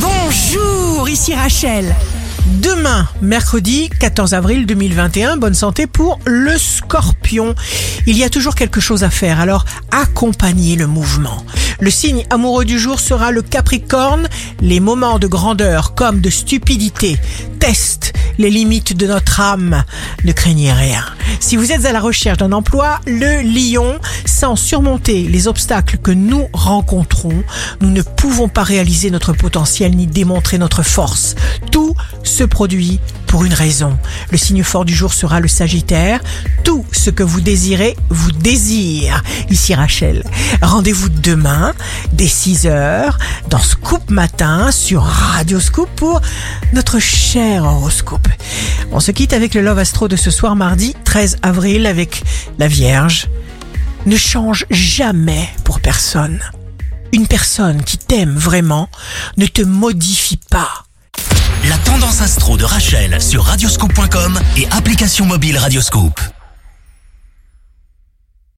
Bonjour, ici Rachel. Demain, mercredi 14 avril 2021, bonne santé pour le scorpion. Il y a toujours quelque chose à faire, alors accompagnez le mouvement. Le signe amoureux du jour sera le capricorne. Les moments de grandeur comme de stupidité testent les limites de notre âme. Ne craignez rien. Si vous êtes à la recherche d'un emploi, le lion, sans surmonter les obstacles que nous rencontrons, nous ne pouvons pas réaliser notre potentiel ni démontrer notre force. Tout se produit pour une raison. Le signe fort du jour sera le Sagittaire. Tout ce que vous désirez vous désire. Ici Rachel. Rendez-vous demain dès 6 heures dans Scoop Matin sur Radio Scoop pour notre cher horoscope. On se quitte avec le Love Astro de ce soir mardi 13 avril avec la Vierge. Ne change jamais pour personne. Une personne qui t'aime vraiment ne te modifie pas. Tendance astro de Rachel sur radioscope.com et application mobile Radioscope.